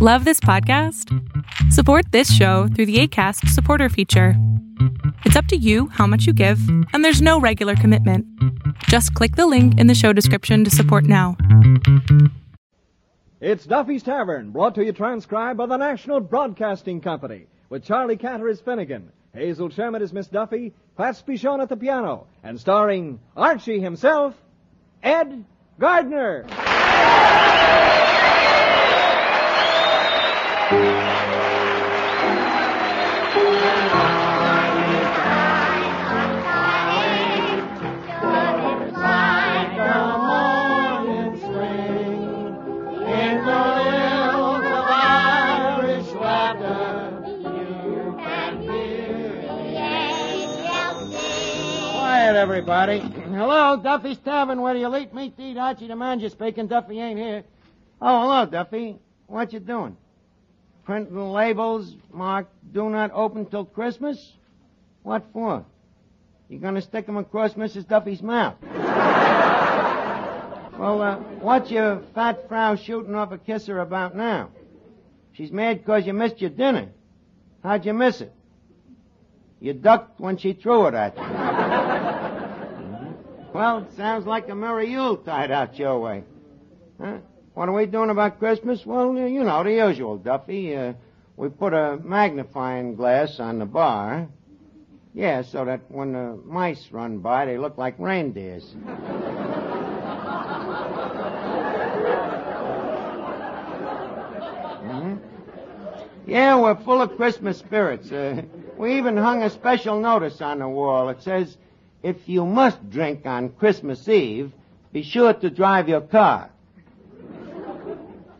Love this podcast? Support this show through the ACAST supporter feature. It's up to you how much you give, and there's no regular commitment. Just click the link in the show description to support now. It's Duffy's Tavern, brought to you transcribed by the National Broadcasting Company, with Charlie Cantor as Finnegan, Hazel Shermet as Miss Duffy, Fats Pichon at the piano, and starring Archie himself, Ed Gardner. Everybody. Hello, Duffy's Tavern, where elite meet to eat. Archie the manager speaking. Duffy ain't here. Oh, hello, Duffy. What you doing? Printing labels marked "Do not open till Christmas"? What for? You gonna stick 'em across Mrs. Duffy's mouth? well, uh, what's your fat frau shooting off a kisser about now? She's mad 'cause you missed your dinner. How'd you miss it? You ducked when she threw it at you. Well, it sounds like a merry Yule tied out your way. Huh? What are we doing about Christmas? Well, you know, the usual, Duffy. Uh, we put a magnifying glass on the bar. Yeah, so that when the mice run by, they look like reindeers. hmm Yeah, we're full of Christmas spirits. Uh, we even hung a special notice on the wall. It says, if you must drink on Christmas Eve, be sure to drive your car.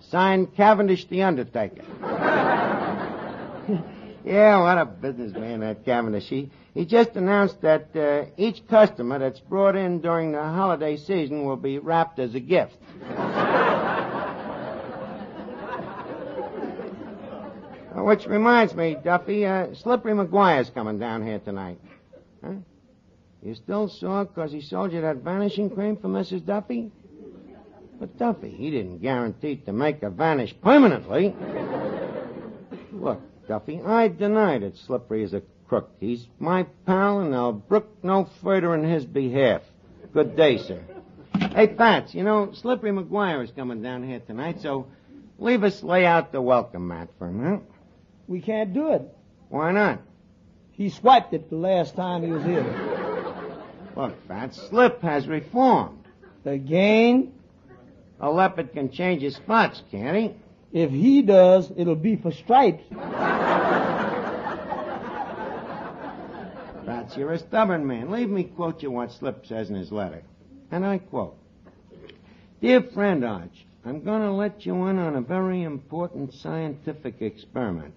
Signed Cavendish the Undertaker. yeah, what a businessman that Cavendish. He, he just announced that uh, each customer that's brought in during the holiday season will be wrapped as a gift. Which reminds me, Duffy, uh, Slippery McGuire's coming down here tonight. Huh? You still sore 'cause he sold you that vanishing cream for Mrs. Duffy? But Duffy, he didn't guarantee to make her vanish permanently. Look, Duffy, I deny that Slippery is a crook. He's my pal, and I'll brook no further in his behalf. Good day, sir. Hey, Fats, you know, Slippery McGuire is coming down here tonight, so leave us lay out the welcome mat for him, huh? We can't do it. Why not? He swiped it the last time he was here. Look, Fats, Slip has reformed. Again, A leopard can change his spots, can't he? if he does, it'll be for stripes. Fats, you're a stubborn man. Leave me quote you what Slip says in his letter. And I quote, Dear friend Arch, I'm going to let you in on a very important scientific experiment.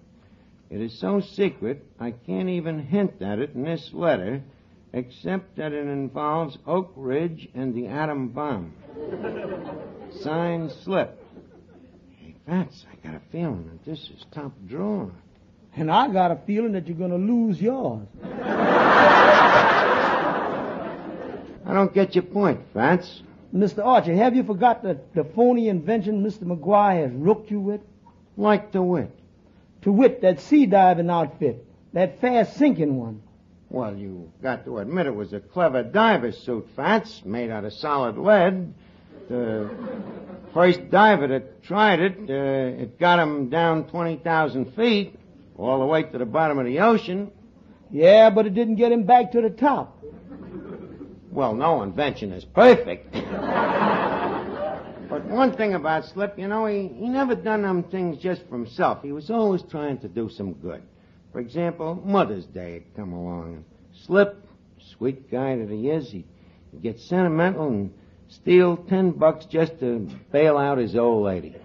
It is so secret, I can't even hint at it in this letter, except that it involves Oak Ridge and the atom bomb. Sign Slip. Hey, Fats, I got a feeling that this is top drawer. And I got a feeling that you're going to lose yours. I don't get your point, Fats. Mr. Archer, have you forgot the, the phony invention Mr. McGuire has rooked you with? Like the wit. To wit, that sea diving outfit. That fast sinking one. Well, you got to admit it was a clever diver's suit, Fats, made out of solid lead. The first diver that tried it, uh, it got him down 20,000 feet, all the way to the bottom of the ocean. Yeah, but it didn't get him back to the top. Well, no invention is perfect. but one thing about Slip, you know, he, he never done them things just for himself. He was always trying to do some good. For example, Mother's Day had come along. Slip, sweet guy that he is, he'd, he'd get sentimental and steal ten bucks just to bail out his old lady.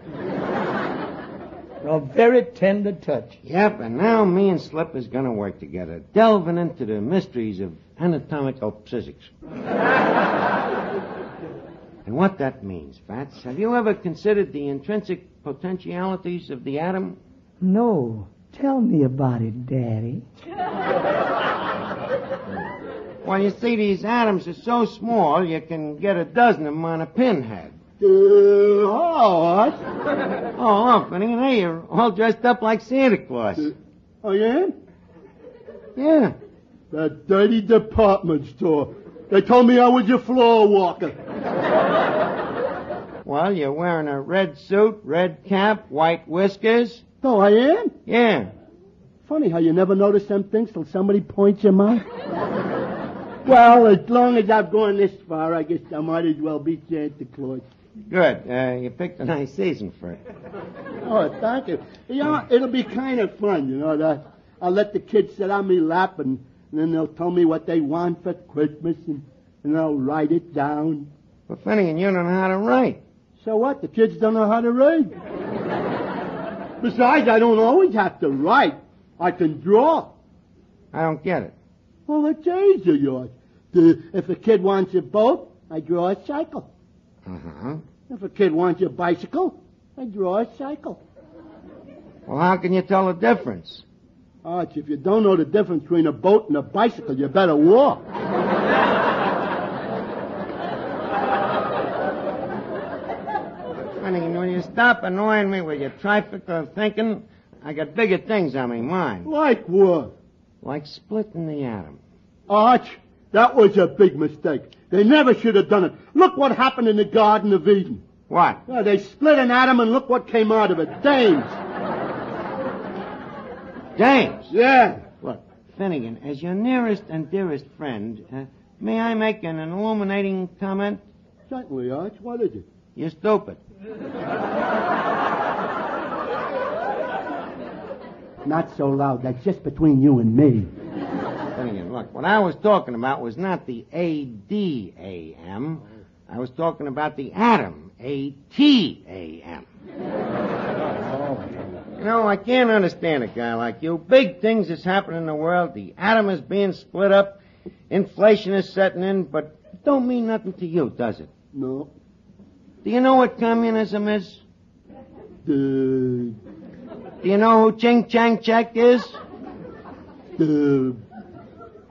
A very tender touch. Yep, and now me and Slip is gonna work together, delving into the mysteries of anatomical physics. and what that means, Fats, have you ever considered the intrinsic potentialities of the atom? No. Tell me about it, Daddy. Well, you see, these atoms are so small you can get a dozen of them on a pinhead. Uh, Howard. Oh, Finnegan, hey, you're all dressed up like Santa Claus. Oh, yeah? Yeah. That dirty department store. They told me I was your floor walker. Well, you're wearing a red suit, red cap, white whiskers. Oh, I am? Yeah. Funny how you never notice them things till somebody points them out. Well, as long as I've gone this far, I guess I might as well be Santa Claus. Good. Uh, you picked a nice season for it. Oh, thank you. You know, it'll be kind of fun, you know, that I'll let the kids sit on me lap and, and then they'll tell me what they want for Christmas and, and I'll write it down. But Finnegan, you don't know how to write. So what? The kids don't know how to read. Besides, I don't always have to write. I can draw. I don't get it. Well, it's easy, yours. If a kid wants a boat, I draw a cycle. Uh-huh. If a kid wants a bicycle, I draw a cycle. Well, how can you tell the difference? Arch, if you don't know the difference between a boat and a bicycle, you better walk. Finnegan, will you stop annoying me with your trifle thinking? I got bigger things on my mind. Like what? Like splitting the atom. Arch, that was a big mistake. They never should have done it. Look what happened in the Garden of Eden. What? Yeah, they split an atom and look what came out of it. Dames. James! Yeah. Look, Finnegan, as your nearest and dearest friend, uh, may I make an illuminating comment? Certainly, Arch. What is it? You're stupid. Not so loud. That's just between you and me. Look, what I was talking about was not the A-D-A-M. I was talking about the atom. A-T-A-M. You know, I can't understand a guy like you. Big things is happening in the world. The atom is being split up. Inflation is setting in, but it don't mean nothing to you, does it? No. Do you know what communism is? The, Do you know who Ching Chang Chek is? the,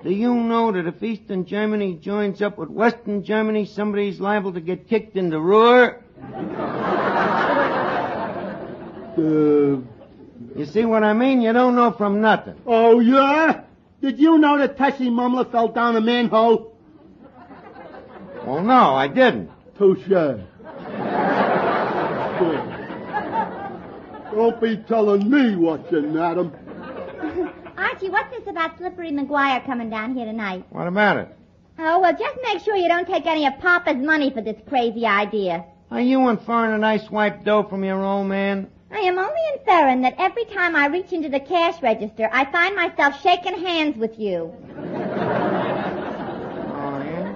Do you know that if Eastern Germany joins up with Western Germany, somebody's liable to get kicked in the Ruhr? the, You see what I mean? You don't know from nothing. oh yeah? Did you know that Tessie Mumler fell down a manhole? Well, no, I didn't. Touche. Don't be telling me what's an atom. Archie, what's this about Slippery McGuire coming down here tonight? What about it? Oh, well, just make sure you don't take any of Papa's money for this crazy idea. Are you inferring that I swiped dough from your old man? I am only inferring that every time I reach into the cash register, I find myself shaking hands with you. Oh, yeah?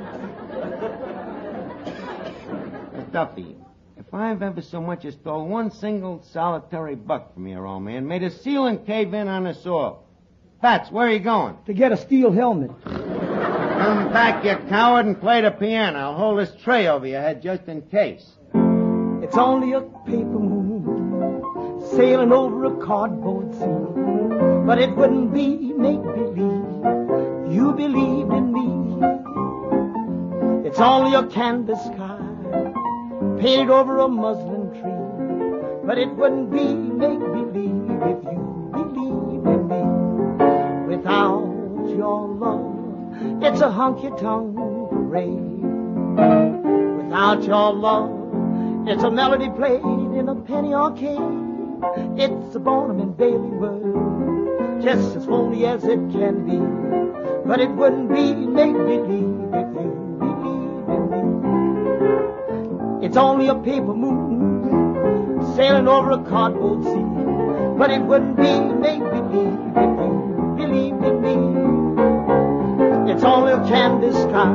Duffy, if I've ever so much as stole one single solitary buck from your old man, made a ceiling cave in on us all. Fats, where are you going? To get a steel helmet. Come back, you coward, and play the piano. I'll hold this tray over your head just in case. It's only a paper moon sailing over a cardboard sea. But it wouldn't be make believe. You believed in me. It's only a canvas sky painted over a muslin tree. But it wouldn't be make believe if you your love, it's a honky tonk parade. Without your love, it's a melody played in a penny arcade. It's a Barnum and Bailey world, just as phony as it can be. But it wouldn't be make believe if you believe in me. It's only a paper moon sailing over a cardboard sea. But it wouldn't be make believe if you believed in. It's only a canvas sky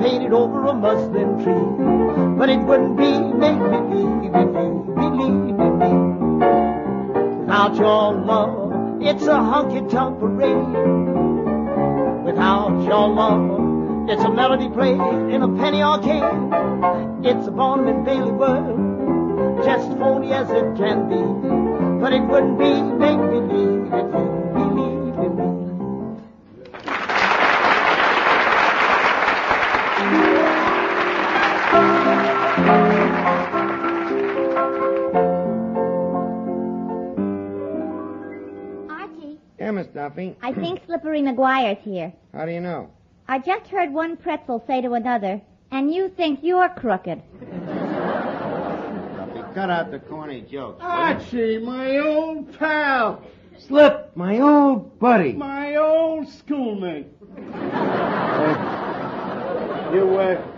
painted over a muslin tree. But it wouldn't be make believe if you believed in me. Without your love, it's a honky tonk parade. Without your love, it's a melody played in a penny arcade. It's a Barnum and Bailey world, just phony as it can be. But it wouldn't be make believe if you Yeah, Miss Duffy. I think Slippery McGuire's here. How do you know? I just heard one pretzel say to another, and you think you're crooked. Duffy, cut out the corny jokes. will? Archie, my old pal. Slip, my old buddy. My old schoolmate. you, uh,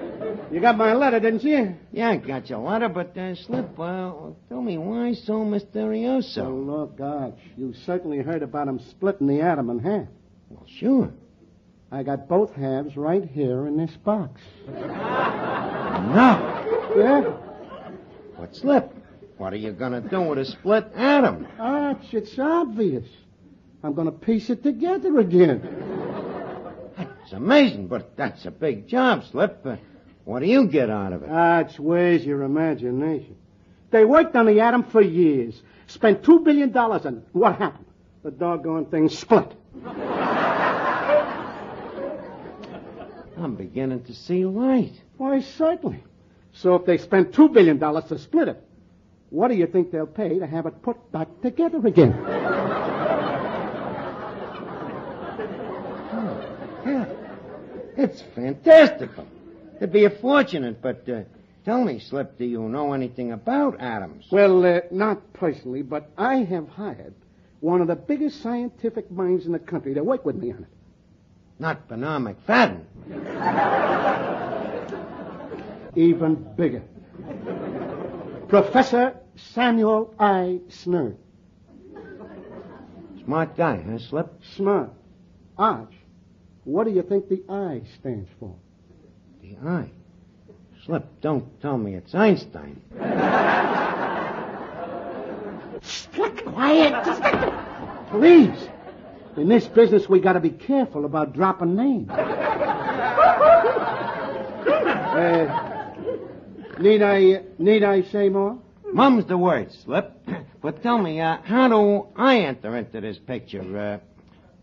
you got my letter, didn't you? Yeah, I got your letter, but uh, Slip, uh, tell me why so mysterioso? Oh, look, Arch, you certainly heard about him splitting the atom in half. Well, sure. I got both halves right here in this box. No. Yeah? But Slip, what are you gonna do with a split atom? Arch, it's obvious. I'm going to piece it together again. It's amazing, but that's a big job, Slip. Uh, what do you get out of it? Arch, where's your imagination? They worked on the atom for years, spent two billion dollars on it. What happened? The doggone thing split. I'm beginning to see light. Why, certainly. So if they spent two billion dollars to split it, what do you think they'll pay to have it put back together again? Oh, yeah. It's fantastical. It'd be a fortune, but uh, tell me, Slip, do you know anything about atoms? Well, uh, not personally, but I have hired one of the biggest scientific minds in the country to work with me on it. Not Bernarr Macfadden. Even bigger. Professor Samuel I. Snerd. Smart guy, huh, Slip? Smart. Arch. What do you think the I stands for? The eye. Slip, don't tell me it's Einstein. Slip, quiet. Just get Please. In this business, we got to be careful about dropping names. Uh, need I need I say more? Mum's the word, Slip. But tell me, uh, how do I enter into this picture? Uh,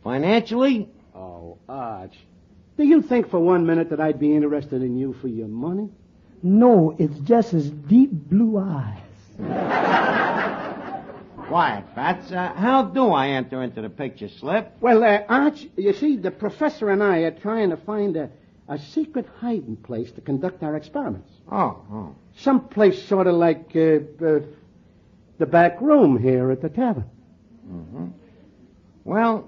financially? Oh, Arch. Do you think for one minute that I'd be interested in you for your money? No, it's just his deep blue eyes. Quiet, Fats. Uh, how do I enter into the picture, Slip? Well, uh, Arch, you see, the professor and I are trying to find a, a secret hiding place to conduct our experiments. Oh, oh. Some place sort of like uh, uh, the back room here at the tavern. Mm-hmm. Well,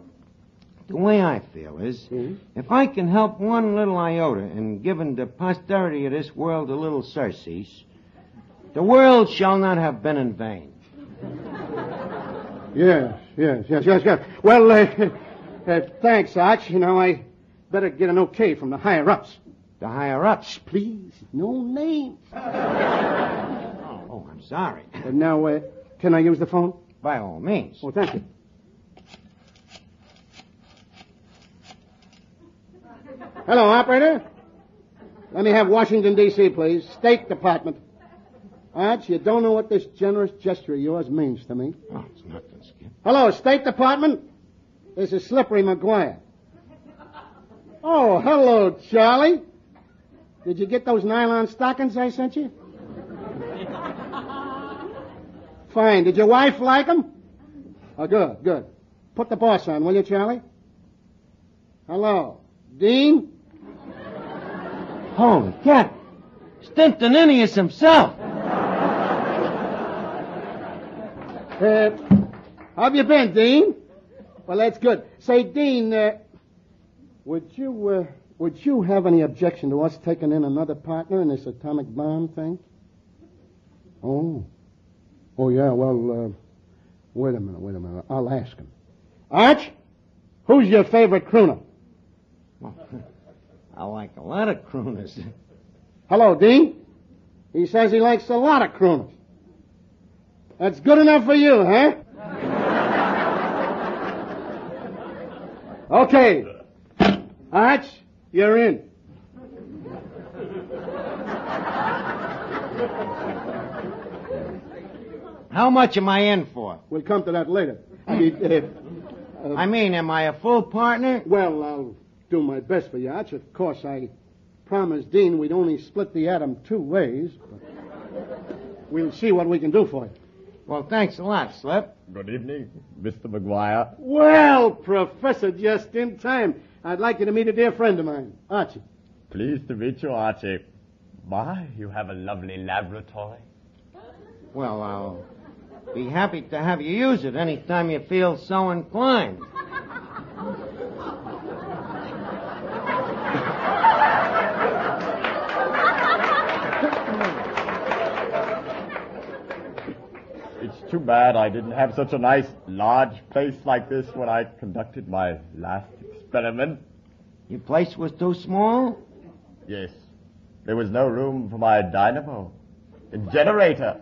the way I feel is, Mhm. if I can help one little iota in giving the posterity of this world a little surcease, the world shall not have been in vain. Yes, yes, yes, yes, yes. Well, uh, uh, thanks, Arch. You know, I better get an okay from the higher ups. The higher ups. Please, no names. Oh, oh I'm sorry. Uh, now, uh, can I use the phone? By all means. Oh, thank you. Hello, operator. Let me have Washington, D.C., please. State Department. Arch, you don't know what this generous gesture of yours means to me. Oh, it's nothing, Skip. Hello, State Department. This is Slippery McGuire. Oh, hello, Charlie. Did you get those nylon stockings I sent you? Fine. Did your wife like them? Oh, good, good. Put the boss on, will you, Charlie? Hello. Dean? Holy cat! Stettinius himself! Uh, how have you been, Dean? Well, that's good. Say, Dean, uh, would you, uh, would you have any objection to us taking in another partner in this atomic bomb thing? Oh. Oh, yeah, well, uh, wait a minute, wait a minute. I'll ask him. Arch, who's your favorite crooner? I like a lot of crooners. Hello, Dean. He says he likes a lot of crooners. That's good enough for you, huh? Okay. Arch, you're in. How much am I in for? We'll come to that later. I mean, uh, am I a full partner? well, I'll do my best for you, Arch. Of course, I promised Dean we'd only split the atom two ways. But we'll see what we can do for you. Well, thanks a lot, Slip. Good evening, Mr. McGuire. Well, Professor, just in time. I'd like you to meet a dear friend of mine, Archie. Pleased to meet you, Archie. My, you have a lovely laboratory. Well, I'll be happy to have you use it any time you feel so inclined. It's too bad I didn't have such a nice, large place like this when I conducted my last experiment. Your place was too small? Yes, there was no room for my dynamo, and generator,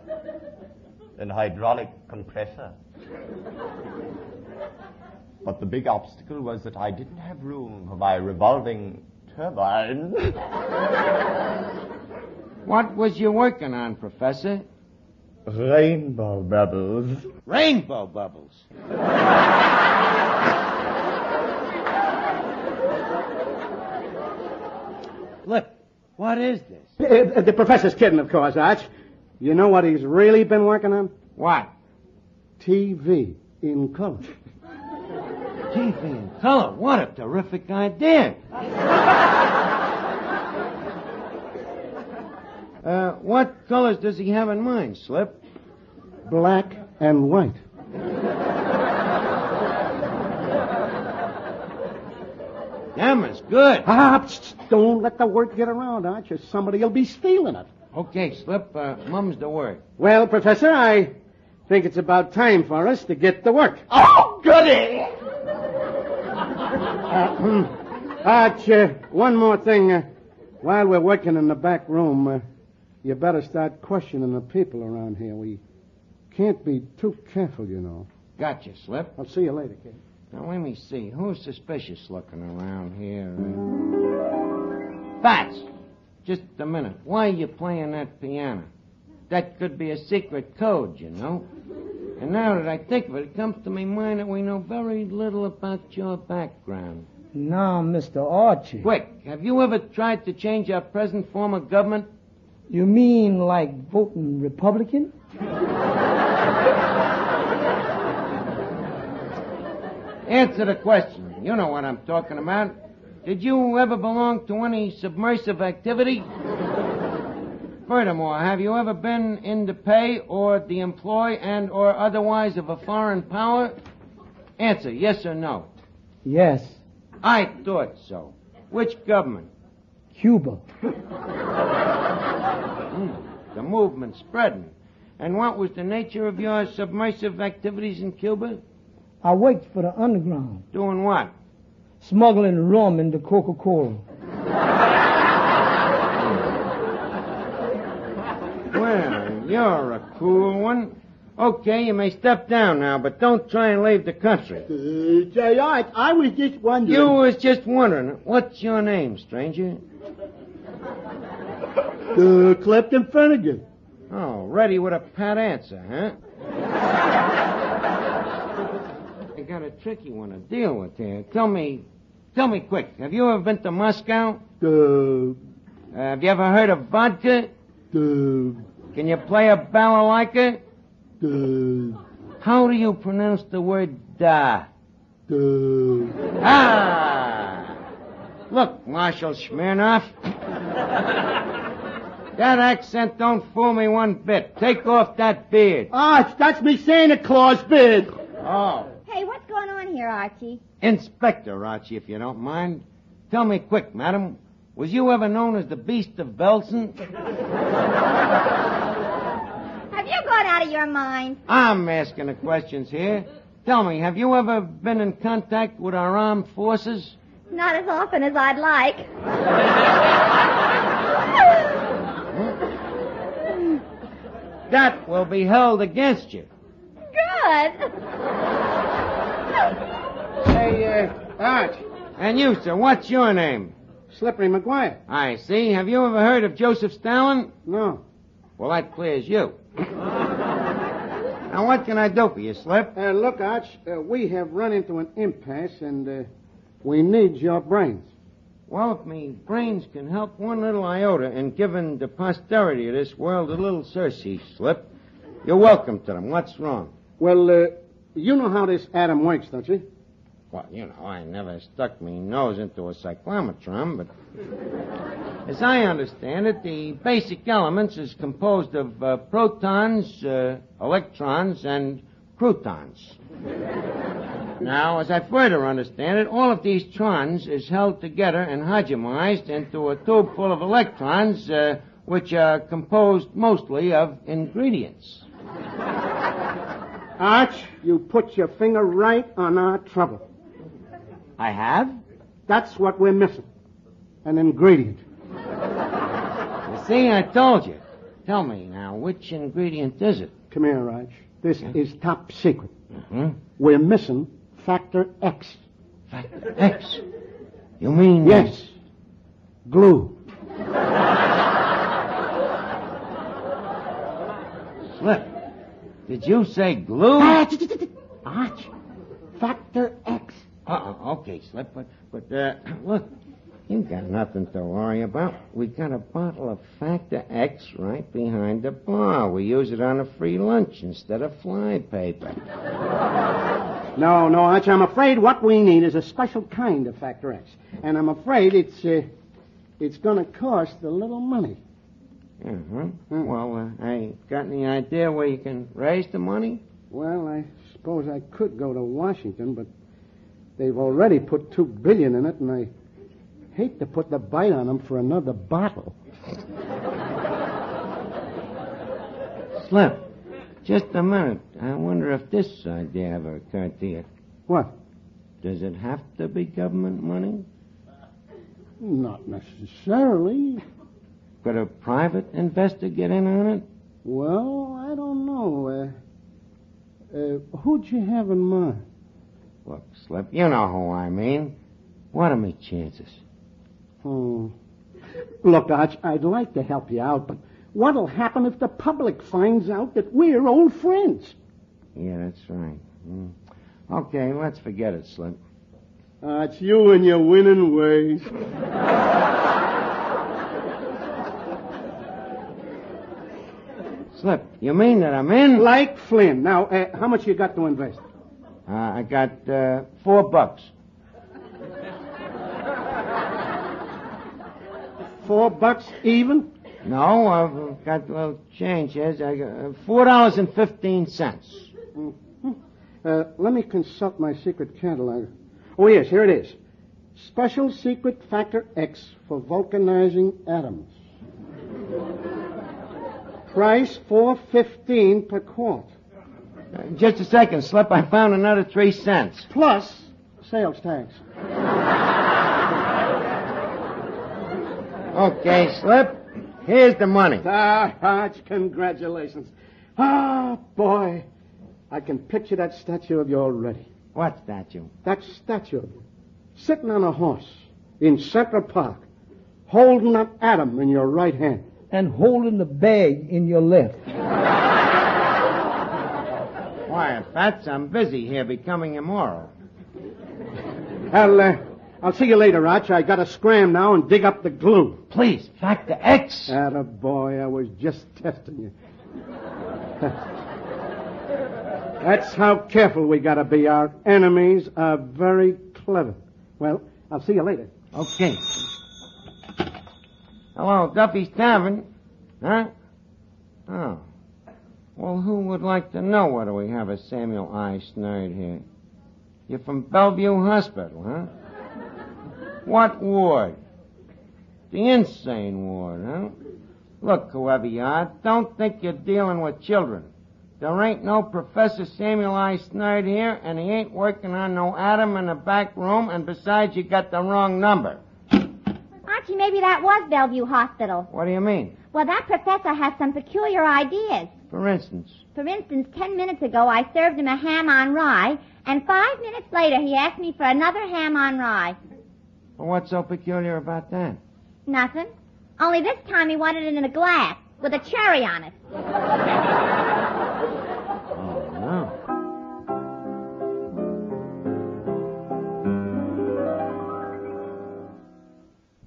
and hydraulic compressor. But the big obstacle was that I didn't have room for my revolving turbine. What was you working on, Professor? Rainbow bubbles. Rainbow bubbles. Look, what is this? Uh, the professor's kidding, of course, Arch. You know what he's really been working on? What? TV in color. TV in color. What a terrific idea. uh, what colors does he have in mind, Slip? Black and white. Them is good. Ah, psst, don't let the word get around, Arch, or somebody'll be stealing it. Okay, Slip, uh, mum's the word. Well, Professor, I think it's about time for us to get to work. Oh, goody! Uh, hmm. Arch, uh, one more thing. Uh, while we're working in the back room, uh, you better start questioning the people around here. We can't be too careful, you know. Gotcha, Slip. I'll see you later, kid. Now, let me see. Who's suspicious looking around here? Fats! Just a minute. Why are you playing that piano? That could be a secret code, you know. And now that I think of it, it comes to my mind that we know very little about your background. Now, Mr. Archie. Quick, have you ever tried to change our present form of government? You mean like voting Republican? Answer the question. You know what I'm talking about. Did you ever belong to any submersive activity? Furthermore, have you ever been in the pay or the employ and or otherwise of a foreign power? Answer, yes or no. Yes. I thought so. Which government? Cuba. Hmm, the movement's spreading. And what was the nature of your submersive activities in Cuba? I worked for the underground, Doing what? smuggling rum into Coca-Cola. Well, you're a cool one. Okay, you may step down now, but don't try and leave the country. Uh, say, Arch, I was just wondering. You was just wondering, what's your name, stranger? Uh, Clifton Finnegan. Oh, ready with a pat answer, huh? I got a tricky one to deal with here. Tell me, tell me quick, have you ever been to Moscow? Uh, Uh, have you ever heard of vodka? uh, Can you play a balalaika? Uh, How do you pronounce the word da? uh. Ah! Look, Marshal Smirnoff. that accent don't fool me one bit. Take off that beard. Arch, that's me Santa Claus beard. Oh. Hey, what's going on here, Archie? Inspector Archie, if you don't mind. Tell me quick, madam. Was you ever known as the Beast of Belsen? Have you gone out of your mind? I'm asking the questions here. Tell me, have you ever been in contact with our armed forces? Not as often as I'd like. That will be held against you. Good. Hey, uh, Arch, And you, sir, what's your name? Slippery McGuire. I see. Have you ever heard of Joseph Stalin? No. Well, that clears you. now, what can I do for you, Slip? Uh, look, Arch, uh, we have run into an impasse, and uh, we need your brains. Well, if me brains can help one little iota in giving the posterity of this world a little surcease, Slip, You're welcome to them. What's wrong? Well, uh, you know how this atom works, don't you? Well, you know, I never stuck my nose into a cyclotron, but as I understand it, the basic elements is composed of uh, protons, uh, electrons, and croutons. now, as I further understand it, all of these trons is held together and homogenized into a tube full of electrons, uh, which are composed mostly of ingredients. Arch, you put your finger right on our trouble. I have? That's what we're missing. An ingredient. You see, I told you. Tell me now, which ingredient is it? Come here, Arch. This is top secret. Hmm? We're missing factor X. Factor X. You mean? Yes. Glue. Slip. Did you say glue? Arch. Factor X. Okay, Slip, but, but, uh, look, you got nothing to worry about. We got a bottle of Factor X right behind the bar. We use it on a free lunch instead of fly paper. No, no, Arch. I'm afraid what we need is a special kind of Factor X. And I'm afraid it's, uh, it's gonna cost a little money. Uh-huh. Well, uh, I got any idea where you can raise the money? Well, I suppose I could go to Washington, but they've already put two billion in it, and I hate to put the bite on them for another bottle. Slip. Just a minute. I wonder if this idea ever occurred to you. What? Does it have to be government money? Not necessarily. Could a private investor get in on it? Well, I don't know. Uh, uh, who'd you have in mind? Look, Slip, you know who I mean. What are my chances? Hmm. Look, Arch, I'd like to help you out, but what'll happen if the public finds out that we're old friends? Yeah, that's right. Hmm. Okay, let's forget it, Slip. Arch, you and your winning ways. Slip, you mean that I'm in? Like Flynn. Now, uh, how much you got to invest? Uh, I got uh, four bucks. Four bucks even? No, I've got a little change here. I got uh, four dollars and fifteen cents. Uh, let me consult my secret catalog. Oh, yes, here it is. Special secret factor X for vulcanizing atoms. Price four fifteen per quart. Uh, just a second, Slip. I found another three cents. Plus sales tax. Okay, Slip. Here's the money. Ah, Arch, congratulations. Ah, boy. I can picture that statue of you already. What statue? That statue of you. Sitting on a horse in Central Park, holding that atom in your right hand. And holding the bag in your left. Why, Fats, I'm busy here becoming immoral. I'll, uh, I'll see you later, Arch. I gotta scram now and dig up the glue. Please, Factor X. Atta boy, I was just testing you. That's how careful we gotta be. Our enemies are very clever. Well, I'll see you later. Okay. Hello, Duffy's Tavern. Huh? Oh. Well, who would like to know whether we have a Samuel I. Snide here? You're from Bellevue Hospital, huh? What ward? The insane ward, huh? Look, whoever you are, don't think you're dealing with children. There ain't no Professor Samuel I. Snide here, and he ain't working on no atom in the back room, and besides, you got the wrong number. Archie, maybe that was Bellevue Hospital. What do you mean? Well, that professor has some peculiar ideas. For instance? For instance, ten minutes ago I served him a ham on rye, and five minutes later he asked me for another ham on rye. Well, what's so peculiar about that? Nothing. Only this time he wanted it in a glass with a cherry on it. Oh, no.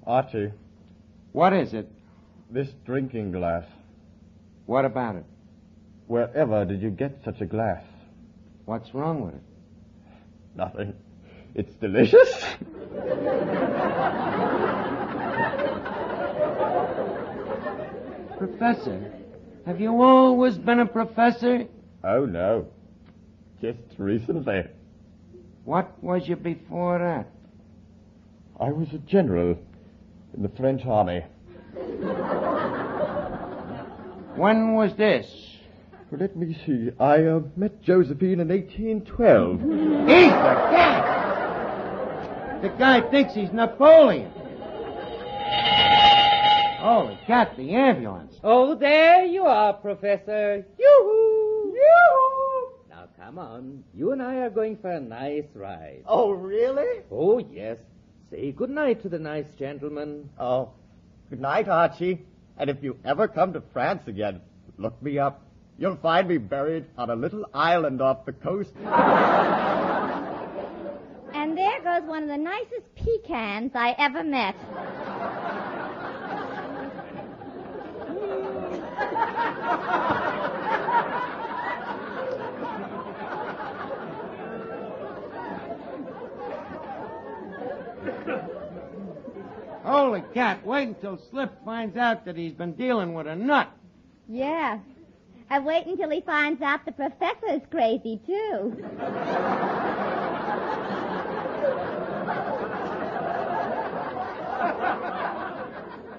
Archie, What is it? this drinking glass. What about it? Wherever did you get such a glass? What's wrong with it? Nothing. It's delicious. Professor, have you always been a professor? Oh, no. Just recently. What was you before that? I was a general in the French army. When was this? Well, let me see. I uh, met Josephine in 1812. He's the cat! The guy thinks he's Napoleon. Holy got the ambulance. Oh, there you are, Professor. Yoo-hoo! Yoo-hoo! Now, come on. You and I are going for a nice ride. Oh, really? Oh, yes. Say good night to the nice gentleman. Oh, good night, Archie. And if you ever come to France again, look me up. You'll find me buried on a little island off the coast. And there goes one of the nicest pecans I ever met. Holy cat, wait until Slip finds out that he's been dealing with a nut. Yeah. And wait until he finds out the professor's crazy, too.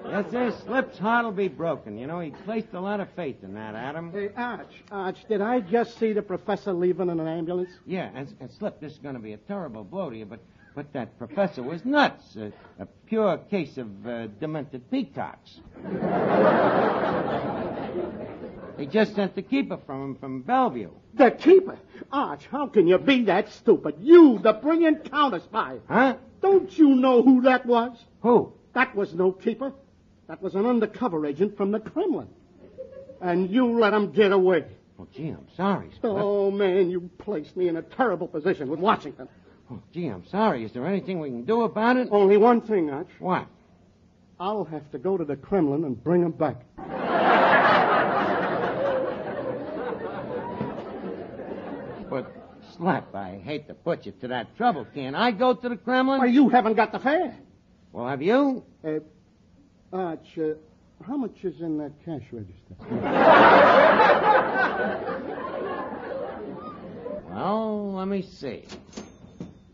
Yes, sir, Slip's heart'll be broken. You know, he placed a lot of faith in that, Adam. Hey, Arch, Arch, did I just see the professor leaving in an ambulance? Yeah, and, and Slip, this is going to be a terrible blow to you, but, but that professor was nuts. A, a pure case of uh, demented peacocks. they just sent the keeper from him from Bellevue. The keeper? Arch, how can you be that stupid? You, the brilliant counter spy. Huh? Don't you know who that was? Who? That was no keeper. That was an undercover agent from the Kremlin. And you let him get away. Oh, gee, I'm sorry. Oh, man, you placed me in a terrible position with Washington. Oh, gee, I'm sorry. Is there anything we can do about it? Only one thing, Arch. What? I'll have to go to the Kremlin and bring him back. But, Slap, I hate to put you to that trouble. Can I go to the Kremlin? Why, you haven't got the fare. Well, have you? Uh, Arch, uh, how much is in that cash register? Well, let me see.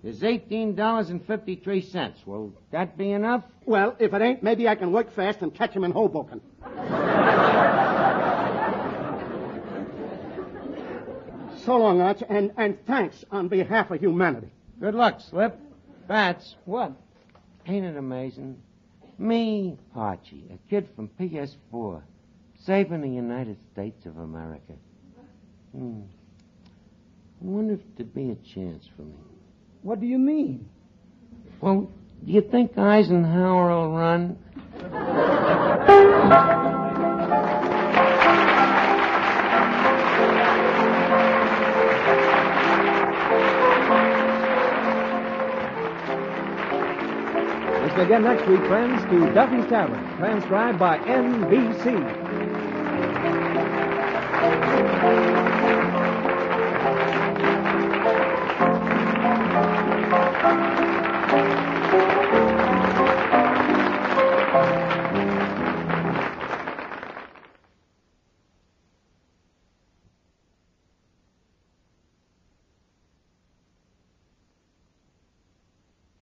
There's eighteen dollars and fifty-three cents. Will that be enough? Well, if it ain't, maybe I can work fast and catch him in Hoboken. So long, Arch, and, and thanks on behalf of humanity. Good luck, Slip. Fats. What? Ain't it amazing? Me, Archie, a kid from PS4, saving the United States of America. Hmm. I wonder if there'd be a chance for me. What do you mean? Well, do you think Eisenhower will run? Listen again next week, friends, to Duffy's Tavern, transcribed by NBC.